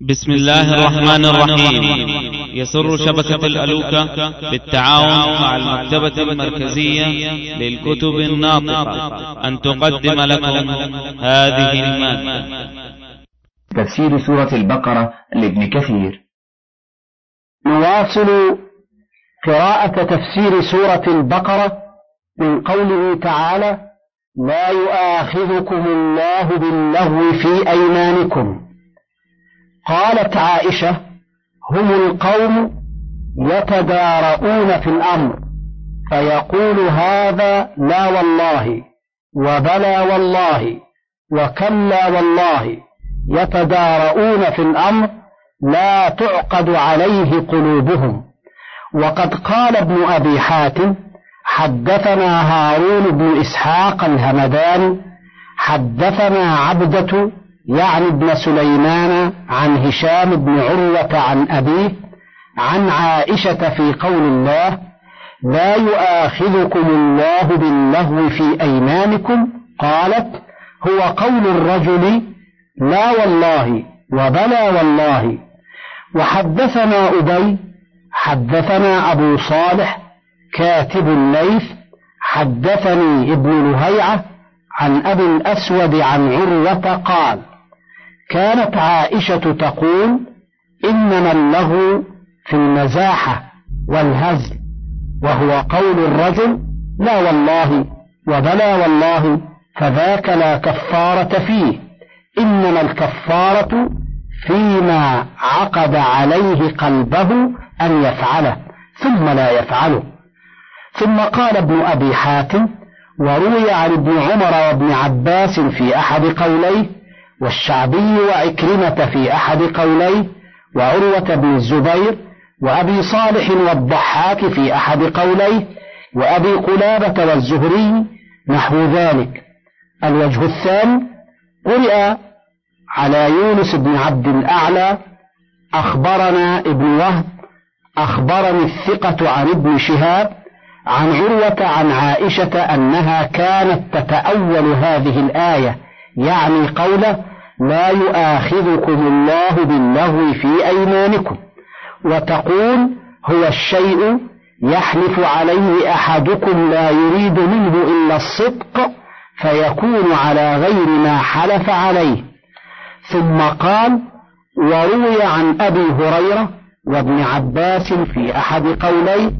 بسم الله الرحمن الرحيم. يسر شبكة الألوكة بالتعاون مع المكتبة المركزية للكتب الناطقة. أن تقدم لكم هذه المادة. تفسير سورة البقرة لابن كثير. نواصل قراءة تفسير سورة البقرة من قوله تعالى لا يؤاخذكم الله باللغو في أيمانكم. قالت عائشة هم القوم يتدارؤون في الأمر فيقول هذا لا والله وبلى والله وكلا والله يتدارؤون في الأمر لا تعقد عليه قلوبهم. وقد قال ابن أبي حاتم حدثنا هارون بن إسحاق الهمداني حدثنا عبدة يعني ابن سليمان عن هشام بن عروة عن أبيه عن عائشة في قول الله لا يؤاخذكم الله باللهو في أيمانكم قالت هو قول الرجل لا والله وبلى والله وحدثنا أبي حدثنا أبو صالح كاتب الليث حدثني ابن لهيعة عن أبي الأسود عن عروة قال كانت عائشة تقول إنما اللغو في المزاحة والهزل وهو قول الرجل لا والله وبلى والله فذاك لا كفارة فيه إنما الكفارة فيما عقد عليه قلبه أن يفعله ثم لا يفعله. ثم قال ابن أبي حاتم وروي عن ابن عمر وابن عباس في أحد قوليه والشعبي وعكرمة في أحد قوليه وعروة بن الزبير وأبي صالح والضحاك في أحد قوليه وأبي قلابة والزهري نحو ذلك. الوجه الثاني قرئ على يونس بن عبد الأعلى أخبرنا ابن وهب أخبرني الثقة عن ابن شهاب عن عروة عن عائشة أنها كانت تتأول هذه الآية يعني قوله لا يؤاخذكم الله باللغو في أيمانكم وتقول هو الشيء يحلف عليه أحدكم لا يريد منه إلا الصدق فيكون على غير ما حلف عليه. ثم قال وروي عن أبي هريرة وابن عباس في أحد قوليه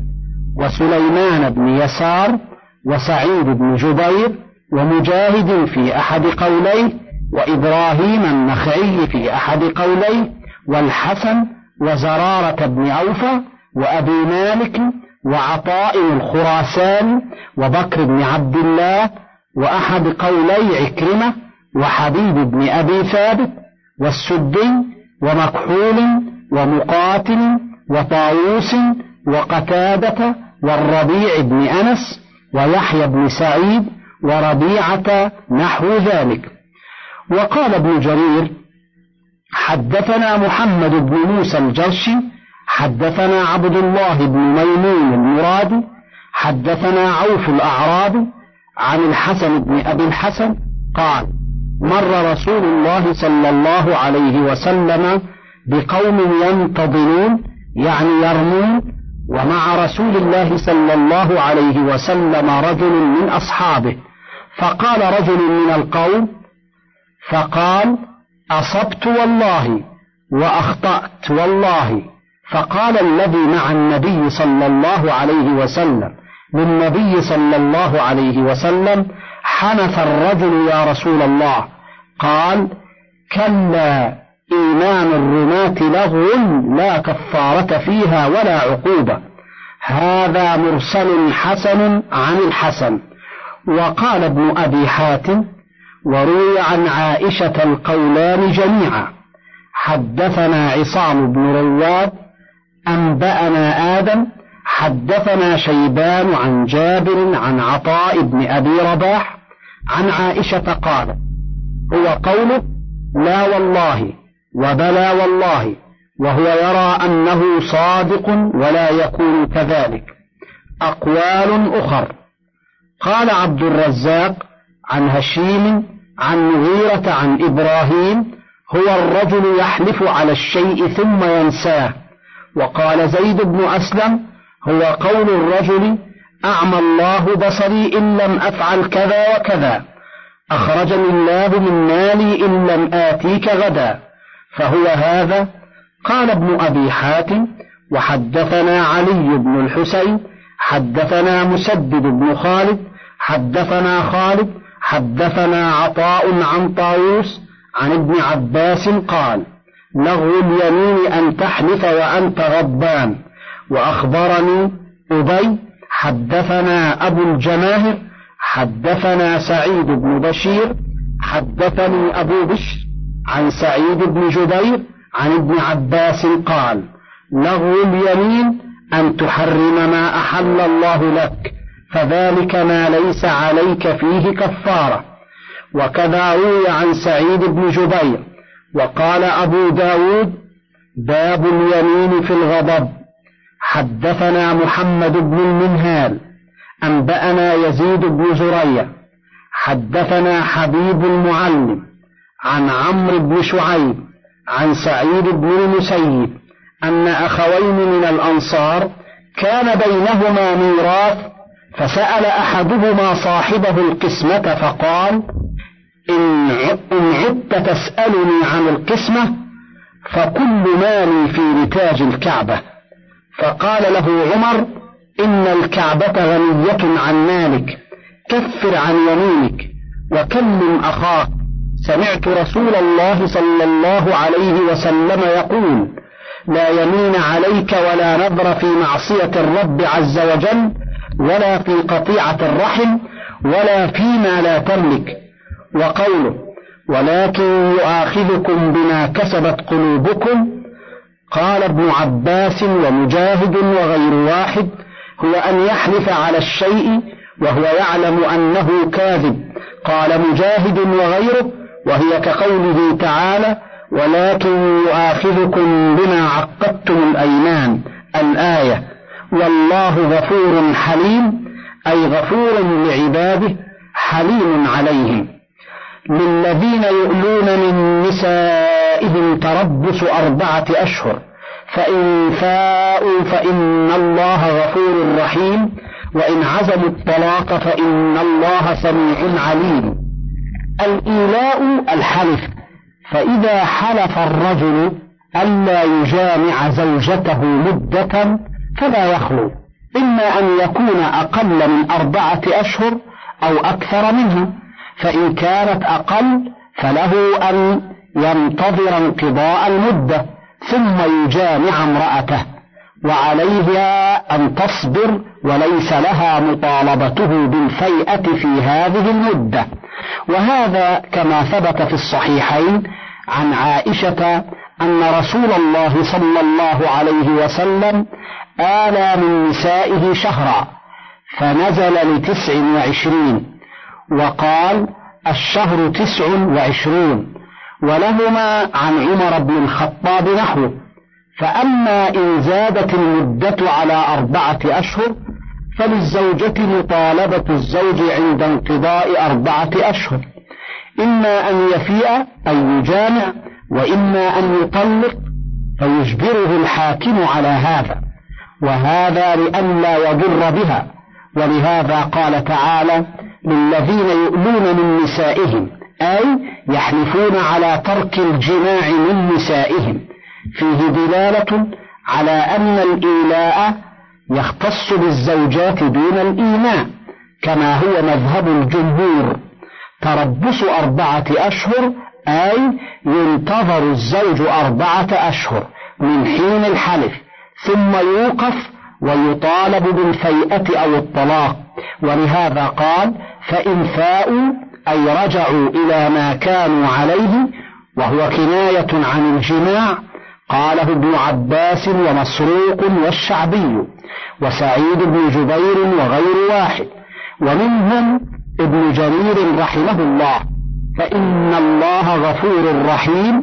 وسليمان بن يسار وسعيد بن جبير ومجاهد في أحد قوليه وإبراهيم النخعي في أحد قوليه والحسن وزرارة بن أوفى وأبي مالك وعطاء الخراسان وبكر بن عبد الله وأحد قولي عكرمة وحبيب بن أبي ثابت والسدي ومكحول ومقاتل وطاووس وقتادة والربيع بن أنس ويحيى بن سعيد وربيعة نحو ذلك. وقال ابن جرير حدثنا محمد بن موسى الجرشي حدثنا عبد الله بن ميمون المرادي حدثنا عوف الأعرابي عن الحسن بن أبي الحسن قال مر رسول الله صلى الله عليه وسلم بقوم ينتظرون يعني يرمون ومع رسول الله صلى الله عليه وسلم رجل من أصحابه. فقال رجل من القوم فقال أصبت والله وأخطأت والله. فقال الذي مع النبي صلى الله عليه وسلم للنبي صلى الله عليه وسلم حنث الرجل يا رسول الله. قال كلا إيمان الرماة لغو لا كفارة فيها ولا عقوبة. هذا مرسل حسن عن الحسن. وقال ابن أبي حاتم وروي عن عائشة القولان جميعا حدثنا عصام بن رواد أنبأنا آدم حدثنا شيبان عن جابر عن عطاء بن أبي رباح عن عائشة قال هو قوله لا والله وبلى والله وهو يرى أنه صادق ولا يكون كذلك. أقوال أخر. قال عبد الرزاق عن هشيم عن مغيرة عن إبراهيم هو الرجل يحلف على الشيء ثم ينساه. وقال زيد بن أسلم هو قول الرجل أعمى الله بصري إن لم أفعل كذا وكذا. أخرجني الله من مالي إن لم آتيك غدا. فهو هذا. قال ابن أبي حاتم وحدثنا علي بن الحسين حدثنا مسدد بن خالد حدثنا خالد حدثنا عطاء عن طاووس عن ابن عباس قال لغو اليمين أن تحلف وأنت غضبان. وأخبرني أبي حدثنا أبو الجماهر حدثنا سعيد بن بشير حدثني أبو بشر عن سعيد بن جبير عن ابن عباس قال لغو اليمين أن تحرم ما أحل الله لك فذلك ما ليس عليك فيه كفارة. وكذا روي عن سعيد بن جبير وقال أبو داود باب اليمين في الغضب. حدثنا محمد بن المنهال أنبأنا يزيد بن زريع. حدثنا حبيب المعلم عن عمرو بن شعيب عن سعيد بن المسيب. أن أخوين من الأنصار كان بينهما ميراث فسأل أحدهما صاحبه القسمة فقال إن عدت تسألني عن القسمة فكل مالي في نتاج الكعبة. فقال له عمر إن الكعبة غنية عن مالك كفر عن يمينك وكلم أخاك. سمعت رسول الله صلى الله عليه وسلم يقول لا يمين عليك ولا نذر في معصية الرب عز وجل ولا في قطيعة الرحم ولا فيما لا تملك. وقوله ولكن يؤاخذكم بما كسبت قلوبكم قال ابن عباس ومجاهد وغير واحد هو أن يحلف على الشيء وهو يعلم أنه كاذب. قال مجاهد وغيره وهي كقوله تعالى ولكن يؤاخذكم بما عقدتم الأيمان الآية والله غفور حليم أي غفور لعباده حليم عليهم. للذين يؤلون من نسائهم تربص أربعة أشهر فإن فاءوا فإن الله غفور رحيم وإن عزموا الطلاق فإن الله سميع عليم. الإيلاء الحلف فإذا حلف الرجل ألا يجامع زوجته مدة فلا يخلو إما أن يكون أقل من أربعة أشهر أو أكثر منها فإن كانت أقل فله أن ينتظر انقضاء المدة ثم يجامع امرأته. وعليها أن تصبر وليس لها مطالبته بالفيئة في هذه المدة. وهذا كما ثبت في الصحيحين عن عائشة أن رسول الله صلى الله عليه وسلم آلى من نسائه شهرا فنزل لتسع وعشرين وقال الشهر تسع وعشرون ولهما عن عمر بن الخطاب نحوه. فأما إن زادت المدة على أربعة أشهر فللزوجة مطالبة الزوج عند انقضاء أربعة أشهر. إما أن يفيء أي يجامع وإما أن يطلق فيجبره الحاكم على هذا. وهذا لئلا يضر بها. ولهذا قال تعالى للذين يؤلون من نسائهم أي يحلفون على ترك الجماع من نسائهم. فيه دلالة على أن الإيلاء يختص بالزوجات دون الإيماء كما هو مذهب الجمهور. تربص أربعة أشهر أي ينتظر الزوج أربعة أشهر من حين الحلف ثم يوقف ويطالب بالفيئة أو الطلاق. ولهذا قال فإن فاءوا أي رجعوا إلى ما كانوا عليه وهو كناية عن الجماع قاله ابن عباس ومسروق والشعبي وسعيد بن جبير وغير واحد. ومنهم ابن جرير رحمه الله. فإن الله غفور رحيم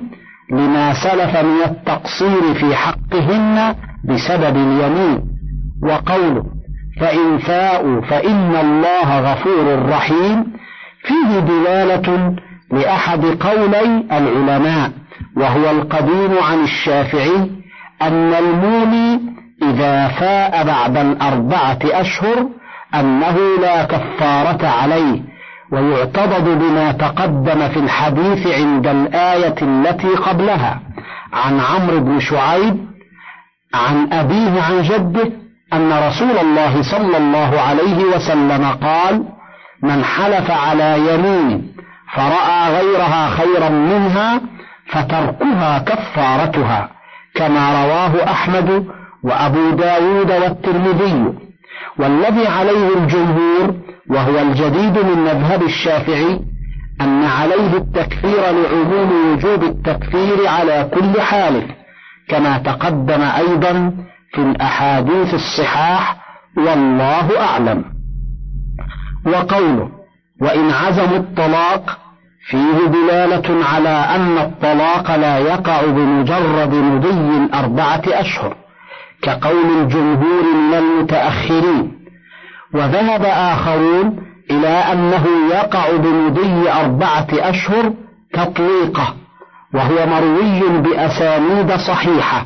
لما سلف من التقصير في حقهن بسبب اليمين. وقوله فإن فاءوا فإن الله غفور رحيم. فيه دلالة لأحد قولي العلماء. وهو القديم عن الشافعي أن المولي إذا فاء بعد الأربعة أشهر أنه لا كفارة عليه ويعتضد بما تقدم في الحديث عند الآية التي قبلها عن عمرو بن شعيب عن أبيه عن جده أن رسول الله صلى الله عليه وسلم قال من حلف على يمين فرأى غيرها خيرا منها فتركها كفارتها كما رواه أحمد وأبو داود والترمذي. والذي عليه الجمهور وهو الجديد من مذهب الشافعي أن عليه التكفير لعموم وجوب التكفير على كل حال كما تقدم أيضا في الأحاديث الصحاح والله أعلم. وقوله وإن عزموا الطلاق فيه دلالة على أن الطلاق لا يقع بمجرد مضي الأربعة أشهر كقول الجمهور من المتأخرين. وذهب آخرون إلى أنه يقع بمضي أربعة أشهر تطليقة وهو مروي بأسانيد صحيحة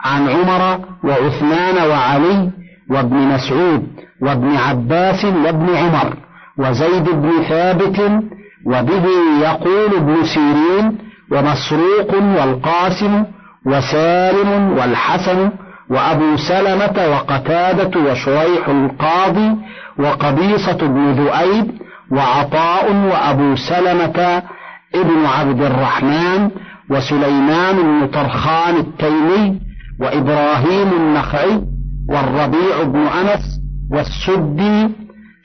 عن عمر وعثمان وعلي وابن مسعود وابن عباس وابن عمر وزيد بن ثابت وبه يقول ابن سيرين ومسروق والقاسم وسالم والحسن وأبو سلمة وقتادة وشريح القاضي وقبيصة بن ذؤيب وعطاء وأبو سلمة ابن عبد الرحمن وسليمان بن طرخان التيمي وإبراهيم النخعي والربيع بن أنس والسدي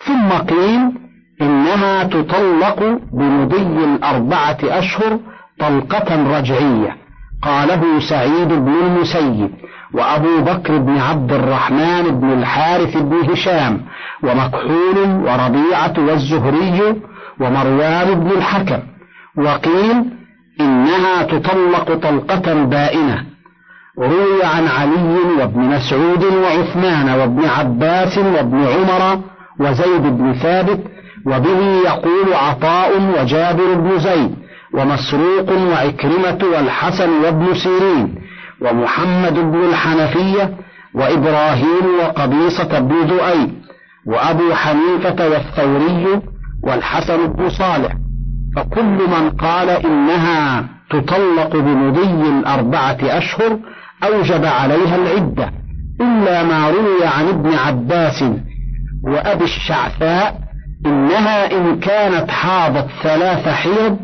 ثم قيل إنها تطلق بمضي الأربعة أشهر طلقة رجعية. قاله سعيد بن المسيب وأبو بكر بن عبد الرحمن بن الحارث بن هشام ومكحول وربيعة والزهري ومروان بن الحكم. وقيل إنها تطلق طلقة بائنة. روي عن علي وابن مسعود وعثمان وابن عباس وابن عمر وزيد بن ثابت وبه يقول عطاء وجابر بن زيد ومسروق وعكرمة والحسن وابن سيرين ومحمد بن الحنفية وإبراهيم وقبيصة بن ذؤيب وأبو حنيفة والثوري والحسن بن صالح فكل من قال إنها تطلق بمضي الأربعة أشهر أوجب عليها العدة إلا ما روي عن ابن عباس وأبي الشعثاء إنها إن كانت حاضت ثلاث حيض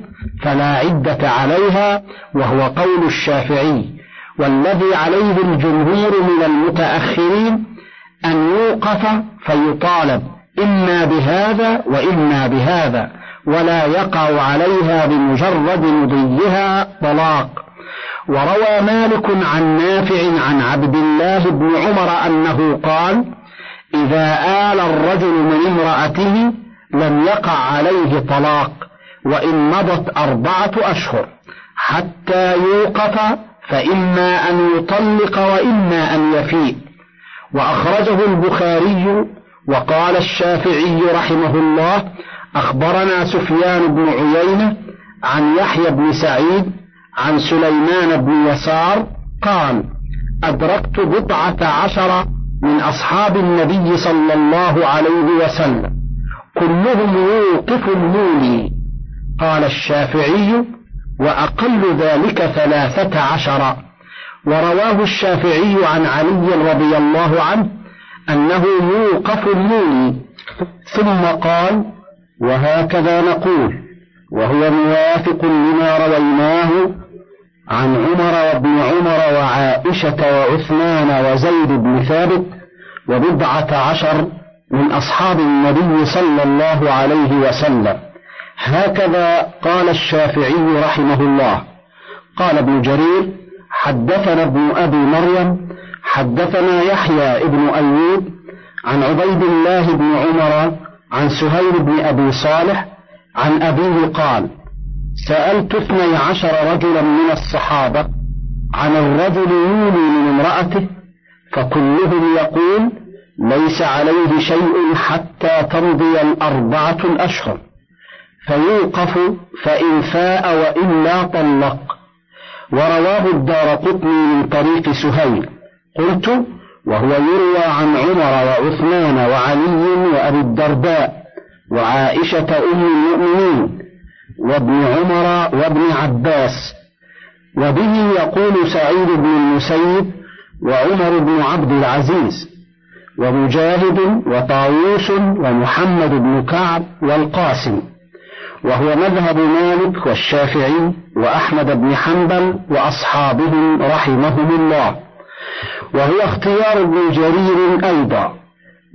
فلا عدة عليها وهو قول الشافعي. والذي عليه الجمهور من المتأخرين أن يوقف فيطالب إما بهذا وإما بهذا ولا يقع عليها بمجرد مضيها طلاق. وروى مالك عن نافع عن عبد الله بن عمر أنه قال إذا آل الرجل من امرأته لم يقع عليه طلاق وإن مضت أربعة أشهر. حتى يوقف فإما أن يطلق وإما أن يفيء. وأخرجه البخاري وقال الشافعي رحمه الله أخبرنا سفيان بن عيينة عن يحيى بن سعيد عن سليمان بن يسار قال أدركت بضعة عشر من أصحاب النبي صلى الله عليه وسلم. كلهم يوقف المولي. قال الشافعي وأقل ذلك ثلاثة عشر. ورواه الشافعي عن علي رضي الله عنه أنه يوقف المولي. ثم قال وهكذا نقول وهو موافق لما رويناه عن عمر وابن عمر وعائشة وعثمان وزيد بن ثابت وبضعة عشر من أصحاب النبي صلى الله عليه وسلم. هكذا قال الشافعي رحمه الله. قال ابن جرير حدثنا ابن أبي مريم حدثنا يحيى ابن أيوب عن عبيد الله بن عمر عن سهيل بن أبي صالح عن أبيه قال سألت اثني عشر رجلا من الصحابة عن الرجل يولي من امرأته فكلهم يقول ليس عليه شيء حتى تمضي الأربعة الأشهر. فيوقف فإن فاء وإلا طلق ورواه الدار قطني من طريق سهيل. قلت وهو يروى عن عمر وعثمان وعلي وأبي الدرداء وعائشة أم المؤمنين وابن عمر وابن عباس. وبه يقول سعيد بن المسيب وعمر بن عبد العزيز. ومجاهد وطاووس ومحمد بن كعب والقاسم. وهو مذهب مالك والشافعي وأحمد بن حنبل وأصحابهم رحمهم الله. وهو اختيار ابن جرير أيضا.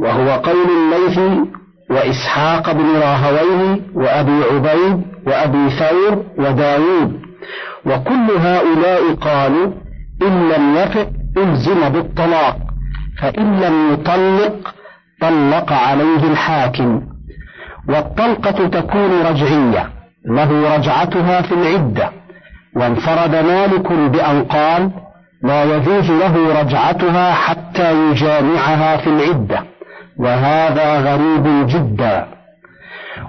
وهو قول الليث وإسحاق بن راهويه وأبي عبيد وأبي ثور وداود. وكل هؤلاء قالوا إن لم يفق ألزم بالطلاق. فإن لم يطلق طلق عليه الحاكم. والطلقة تكون رجعية له رجعتها في العدة. وانفرد مالك بأن قال لا يجوز له رجعتها حتى يجامعها في العدة. وهذا غريب جدا.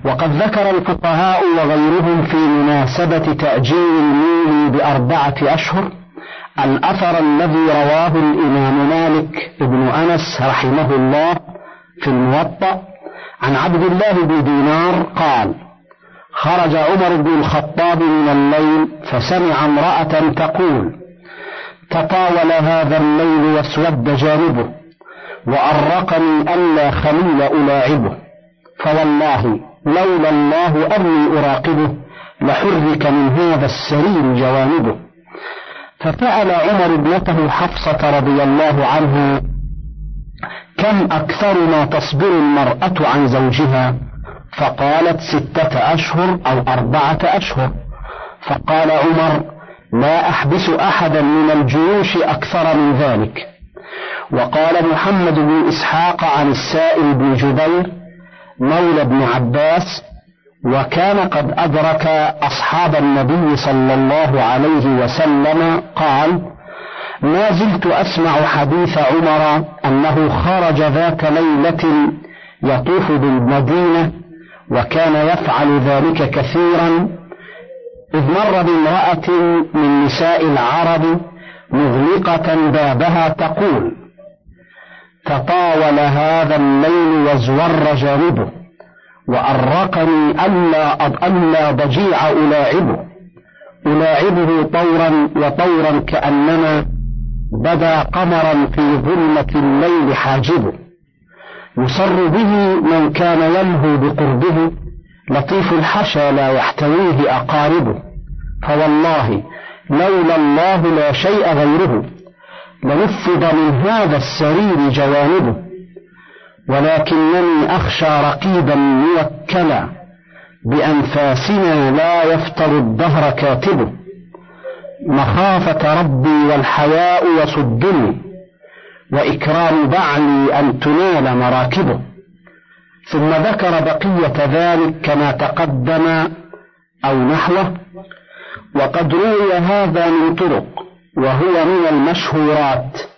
وقد ذكر الفقهاء وغيرهم في مناسبة تأجيل المولي بأربعة أشهر الأثر الذي رواه الإمام مالك بن أنس رحمه الله في الموطأ عن عبد الله بن دينار قال خرج عمر بن الخطاب من الليل فسمع امرأة تقول تطاول هذا الليل واسود جانبه وأرقني ألا خليل ألاعبه فوالله لولا الله أني أراقبه لحرك من هذا السرير جوانبه. ففعل عمر ابنته حفصة رضي الله عنها كم أكثر ما تصبر المرأة عن زوجها؟ فقالت ستة أشهر أو أربعة أشهر. فقال عمر لا أحبس أحدا من الجيوش أكثر من ذلك. وقال محمد بن إسحاق عن السائل بن جبير مولى ابن عباس وكان قد أدرك أصحاب النبي صلى الله عليه وسلم قال ما زلت أسمع حديث عمر أنه خرج ذات ليلة يطوف بالمدينة وكان يفعل ذلك كثيرا إذ مر بامرأة من نساء العرب مغلقة بابها تقول تطاول هذا الليل وازور جانبه. وأرقني ألا ألا ضجيع ألاعبه. ألاعبه طورا وطورا كأنما بدا قمرا في ظلمة الليل حاجبه. يصر به من كان يلهو بقربه. لطيف الحشا لا يحتويه أقاربه. فوالله لولا الله لا شيء غيره. لنفض من هذا السرير جوانبه. ولكنني أخشى رقيبا موكلا بأنفاسنا لا يفطر الدهر كاتبه مخافة ربي والحياء يصدني وإكرام بعلي أن تنال مراكبه ثم ذكر بقية ذلك كما تقدم أو نحوه. وقد روي هذا من طرق وهو من المشهورات.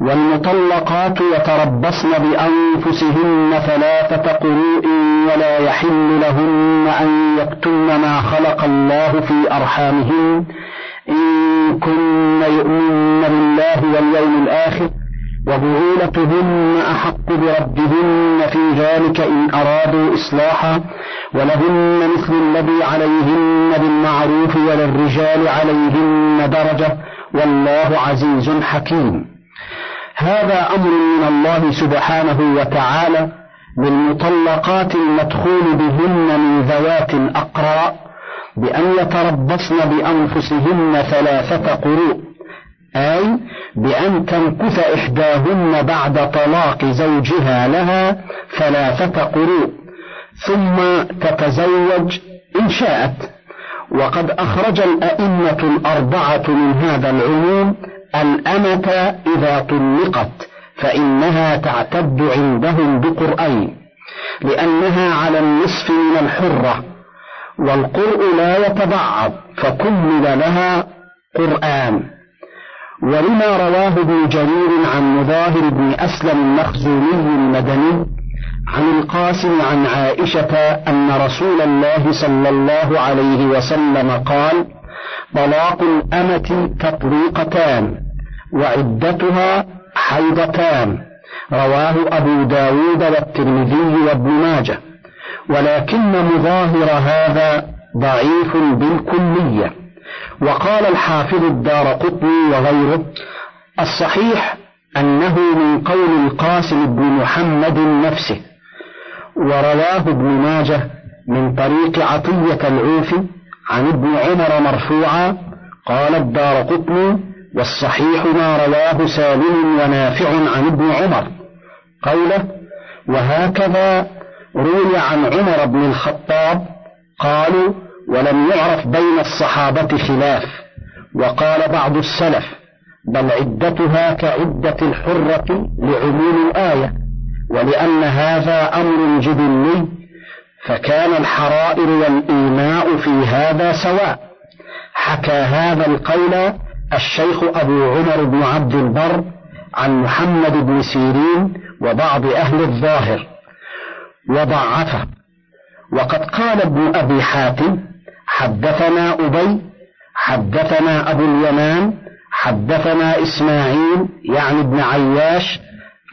والمطلقات يتربصن بأنفسهن ثلاثة قروء ولا يحل لهن أن يكتمن ما خلق الله في أرحامهن. إن كن يؤمن بالله واليوم الآخر وبعولتهن أحق بردهن في ذلك إن أرادوا إصلاحا. ولهن مثل الذي عليهن بالمعروف وللرجال عليهن درجة. والله عزيز حكيم. هذا أمر من الله سبحانه وتعالى للمطلقات المدخول بهن من ذوات أقراء بأن يتربصن بأنفسهن ثلاثة قروء أي بأن تمكث إحداهن بعد طلاق زوجها لها ثلاثة قروء ثم تتزوج إن شاءت. وقد أخرج الأئمة الأربعة من هذا العموم الأمة إذا طلقت فإنها تعتد عندهم بقرأين لأنها على النصف من الحرة والقرء لا يتبعض فكمل لها قرآن. ولما رواه ابن جرير عن مظاهر بن أسلم المخزومي المدني عن القاسم عن عائشة أن رسول الله صلى الله عليه وسلم قال: طلاق الأمة تطليقتان وعدتها حيضتان. رواه أبو داود والترمذي وابن ماجه. ولكن مظاهر هذا ضعيف بالكلية. وقال الحافظ الدار قطني وغيره الصحيح أنه من قول القاسم بن محمد نفسه. ورواه ابن ماجه من طريق عطية العوفي عن ابن عمر مرفوعا قال الدار قطني والصحيح ما رواه سالم ونافع عن ابن عمر. قوله وهكذا روي عن عمر بن الخطاب قالوا ولم يعرف بين الصحابة خلاف وقال بعض السلف بل عدتها كعدة الحرة لعموم الآية ولأن هذا أمر جبلي فكان الحرائر والإيماء في هذا سواء. حكى هذا القول الشيخ أبو عمر بن عبد البر عن محمد بن سيرين وبعض أهل الظاهر. وضعفه. وقد قال ابن أبي حاتم حدثنا أبي حدثنا أبو اليمان حدثنا إسماعيل يعني ابن عياش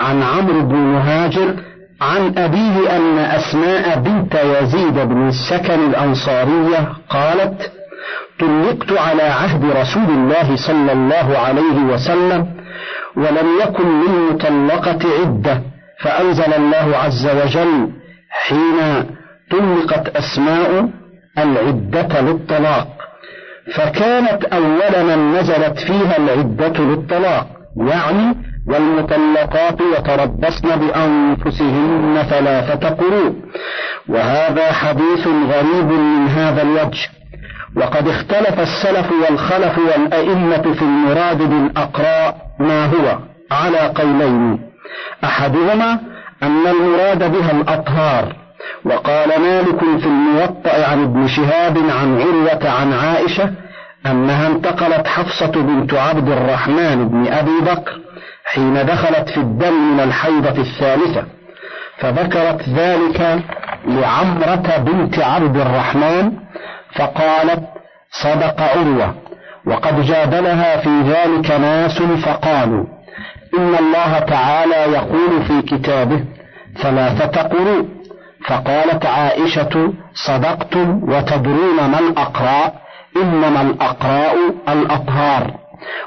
عن عمرو بن مهاجر عن أبيه أن أسماء بنت يزيد بن السكن الأنصارية قالت طلقت على عهد رسول الله صلى الله عليه وسلم ولم يكن للمطلقة عدة فأنزل الله عز وجل حين طلقت أسماء العدة للطلاق فكانت أول من نزلت فيها العدة للطلاق يعني والمطلقات يتربصن بأنفسهن ثلاثة قروء وهذا حديث غريب من هذا الوجه. وقد اختلف السلف والخلف والأئمة في المراد بالأقراء ما هو على قولين. أحدهما أن المراد بها الأطهار. وقال مالك في الموطأ عن ابن شهاب عن عروة عن عائشة أنها انتقلت حفصة بنت عبد الرحمن بن أبي بكر حين دخلت في الدم من الحيضة الثالثة فذكرت ذلك لعمرة بنت عبد الرحمن فقالت صدق عروة وقد جادلها في ذلك ناس فقالوا إن الله تعالى يقول في كتابه ثلاثة قروء فقالت عائشة صدقتم وتدرون ما الأقراء إنما الأقراء الأطهار.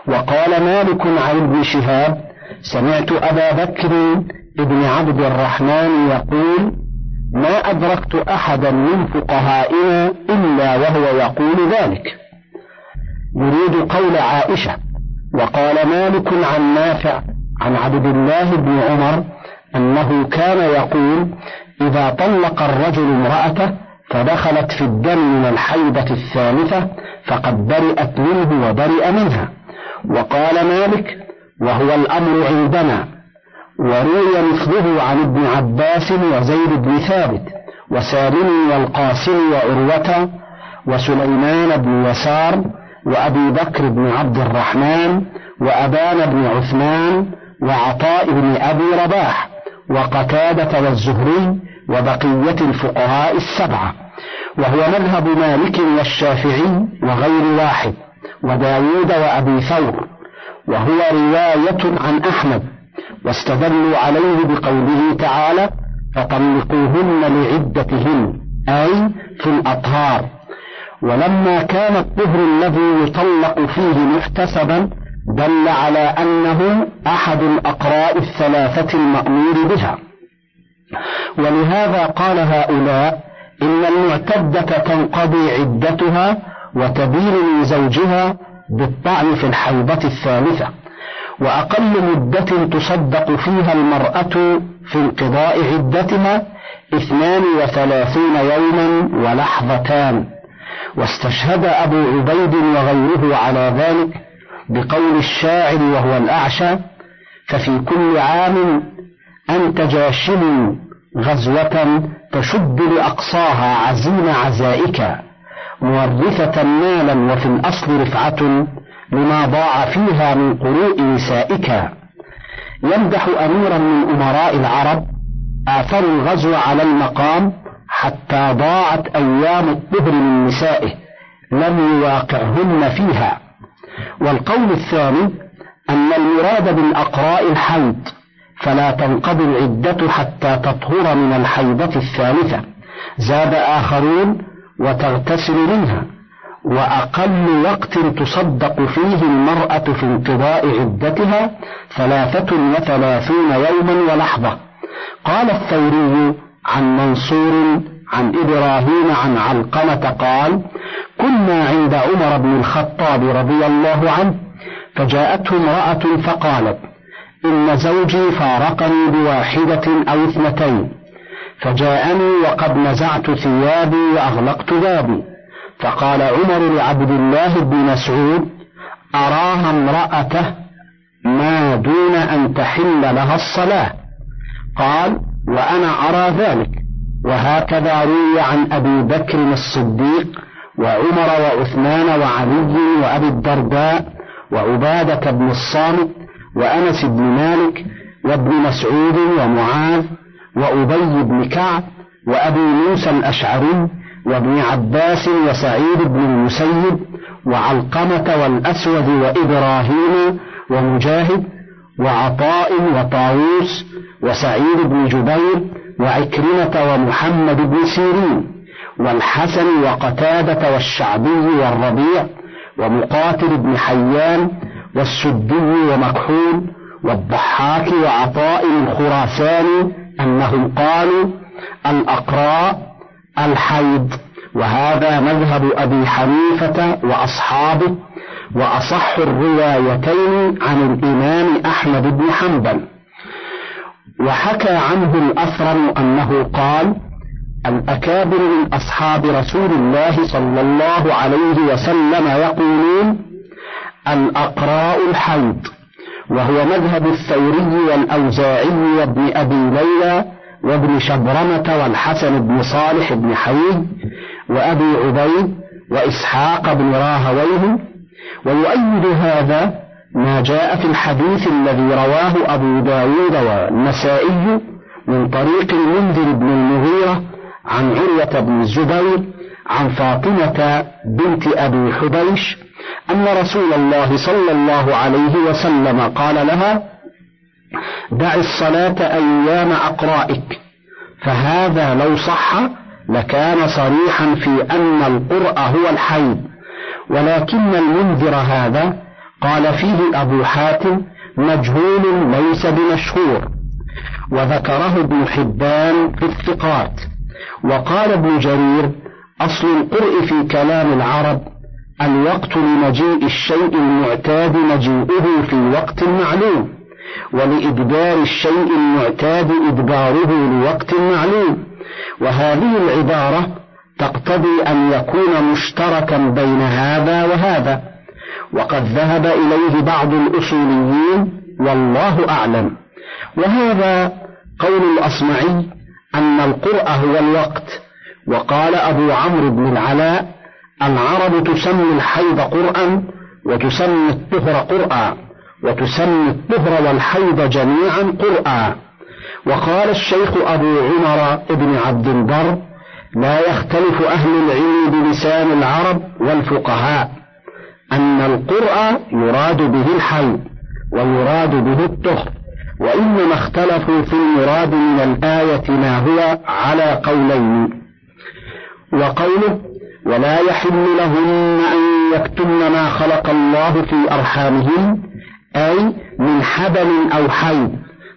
وقال مالك عن ابن شهاب سمعت أبا بكر ابن عبد الرحمن يقول ما أدركت أحدا من فقهائنا إلا وهو يقول ذلك. يريد قول عائشة وقال مالك عن نافع عن عبد الله بن عمر أنه كان يقول إذا طلق الرجل امرأته فدخلت في الدم من الحيضة الثالثة فقد برئت منه وبرئ منها. وقال مالك وهو الأمر عندنا. وروي مثله عن ابن عباس وزيد بن ثابت وسالم والقاسم وعروة وسليمان بن يسار وأبي بكر بن عبد الرحمن وأبان بن عثمان وعطاء بن أبي رباح وقتادة والزهري وبقية الفقهاء السبعة. وهو مذهب مالك والشافعي وغير واحد وداود وأبي ثور. وهو رواية عن أحمد واستدلوا عليه بقوله تعالى فطلقوهن لعدتهن أي في الأطهار. ولما كان الطهر الذي يطلق فيه محتسبا دل على أنه أحد الأقراء الثلاثة المأمور بها. ولهذا قال هؤلاء إن المعتدة تنقضي عدتها وتبين من زوجها بالطعن في الحيضة الثالثة وأقل مدة تصدق فيها المرأة في انقضاء عدتها اثنان وثلاثون يوما ولحظتان. واستشهد أبو عبيد وغيره على ذلك بقول الشاعر وهو الأعشى ففي كل عام أنتج شل غزوة تشد لأقصاها عزيم عزائك. مورثة مالا وفي الأصل رفعة لما ضاع فيها من قروء نسائك. يمدح أميرا من أمراء العرب آثروا الغزو على المقام حتى ضاعت أيام الطهر من نسائه لم يواقعهن فيها. والقول الثاني أن المراد بالأقراء الحيض فلا تنقضي العدة حتى تطهر من الحيضة الثالثة. زاد آخرون وتغتسل منها وأقل وقت تصدق فيه المرأة في انقضاء عدتها ثلاثة وثلاثون يوما ولحظة. قال الثوري عن منصور عن إبراهيم عن علقمة قال كنا عند عمر بن الخطاب رضي الله عنه فجاءته امرأة فقالت إن زوجي فارقني بواحدة أو اثنتين فجاءني وقد نزعت ثيابي وأغلقت بابي. فقال عمر لعبد الله بن مسعود أراها امرأته ما دون أن تحل لها الصلاة. قال وأنا أرى ذلك. وهكذا روي عن أبي بكر الصديق وعمر وعثمان وعلي وأبي الدرداء وعبادة بن الصامت وأنس بن مالك وابن مسعود ومعاذ وأبي بن كعب وأبي موسى الأشعري وابن عباس وسعيد بن المسيب وعلقمة والأسود وإبراهيم ومجاهد وعطاء وطاووس وسعيد بن جبير وعكرمة ومحمد بن سيرين والحسن وقتادة والشعبي والربيع ومقاتل بن حيان والسدي ومكحول والضحاك وعطاء الخراساني أنهم قالوا الأقراء الحيض وهذا مذهب أبي حنيفة وأصحابه وأصح الروايتين عن الإمام أحمد بن حنبل. وحكى عنه الأثرم أنه قال الأكابر من أصحاب رسول الله صلى الله عليه وسلم يقولون الأقراء الحيض. وهو مذهب الثوري والأوزاعي وابن أبي ليلى وابن شبرمة والحسن بن صالح بن حي وأبي عبيد وإسحاق بن راهويه. ويؤيد هذا ما جاء في الحديث الذي رواه أبو داود والنسائي من طريق المنذر بن المغيرة عن عروة بن الزبير عن فاطمة بنت أبي حبيش أن رسول الله صلى الله عليه وسلم قال لها دع الصلاة أيام أقرائك فهذا لو صح لكان صريحا في أن القرء هو الحيض. ولكن المنذر هذا قال فيه أبو حاتم مجهول ليس بمشهور. وذكره ابن حبان في الثقات. وقال ابن جرير أصل القرء في كلام العرب الوقت لمجيء الشيء المعتاد مجيئه في وقت معلوم ولإدبار الشيء المعتاد إدباره لوقت معلوم. وهذه العبارة تقتضي أن يكون مشتركا بين هذا وهذا. وقد ذهب إليه بعض الأصوليين والله أعلم. وهذا قول الأصمعي أن القرء هو الوقت. وقال أبو عمرو بن العلاء العرب تسمي الحيض قرآن وتسمي الطهر قرآن وتسمي الطهر والحيض جميعا قرآن. وقال الشيخ أبو عمر بن عبد البر لا يختلف أهل العلم بلسان العرب والفقهاء أن القرآن يراد به الحيض ويراد به الطهر وإنما اختلفوا في المراد من الآية ما هو على قولين. وقوله ولا يحل لهن أن يكتمن ما خلق الله في أرحامهن أي من حبل أو حيض.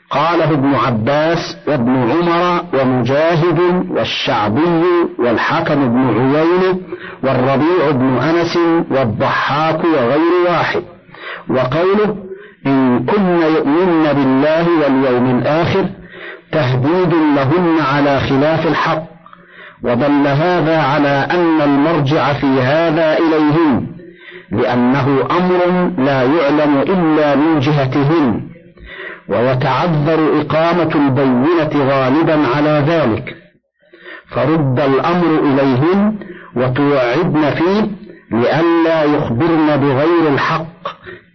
قاله ابن عباس وابن عمر ومجاهد والشعبي والحكم بن عيينة والربيع بن أنس والضحاك وغير واحد. وقوله إن كن يؤمن بالله واليوم الآخر تهديد لهن على خلاف الحق. ودل هذا على أن المرجع في هذا إليهن لأنه أمر لا يعلم إلا من جهتهن ويتعذر إقامة البينة غالبا على ذلك. فرد الأمر إليهن وتوعدن فيه لئلا يخبرن بغير الحق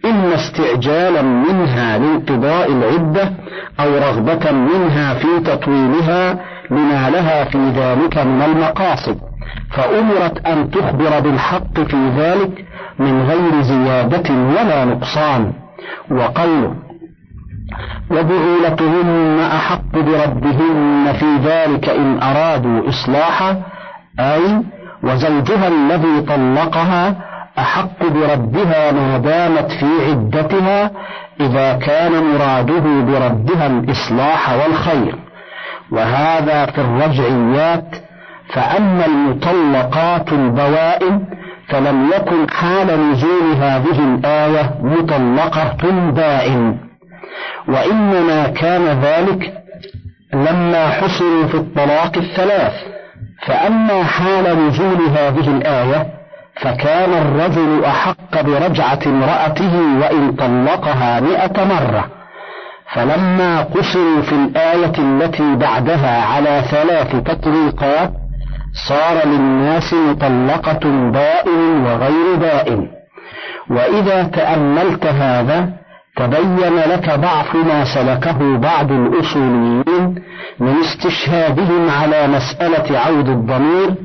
إما استعجالا منها لانقضاء العدة أو رغبة منها في تطويلها لما لها في ذلك من المقاصد فأمرت أن تخبر بالحق في ذلك من غير زيادة ولا نقصان. وقوله وبعولتهن أحق بردهن في ذلك إن أرادوا إصلاحا أي وزوجها الذي طلقها أحق بردها ما دامت في عدتها إذا كان مراده بردها الإصلاح والخير. وهذا في الرجعيات فأما المطلقات البوائن فلم يكن حال نزول هذه الآية مطلقة بائن وإنما كان ذلك لما حصلوا في الطلاق الثلاث. فأما حال نزول هذه الآية فكان الرجل أحق برجعة امرأته وإن طلقها مئة مرة. فلما قصروا في الآية التي بعدها على ثلاث تطليقات صار للناس مطلقة بائن وغير بائن. وإذا تأملت هذا تبين لك ضعف ما سلكه بعض الأصوليين من استشهادهم على مسألة عود الضمير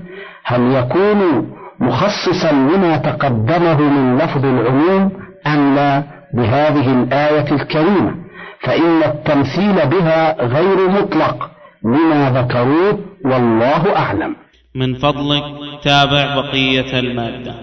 هل يكون مخصصا لما تقدمه من لفظ العموم أم لا بهذه الآية الكريمة. فإن التمثيل بها غير مطلق لما ذكروه والله أعلم. من فضلك تابع بقية المادة.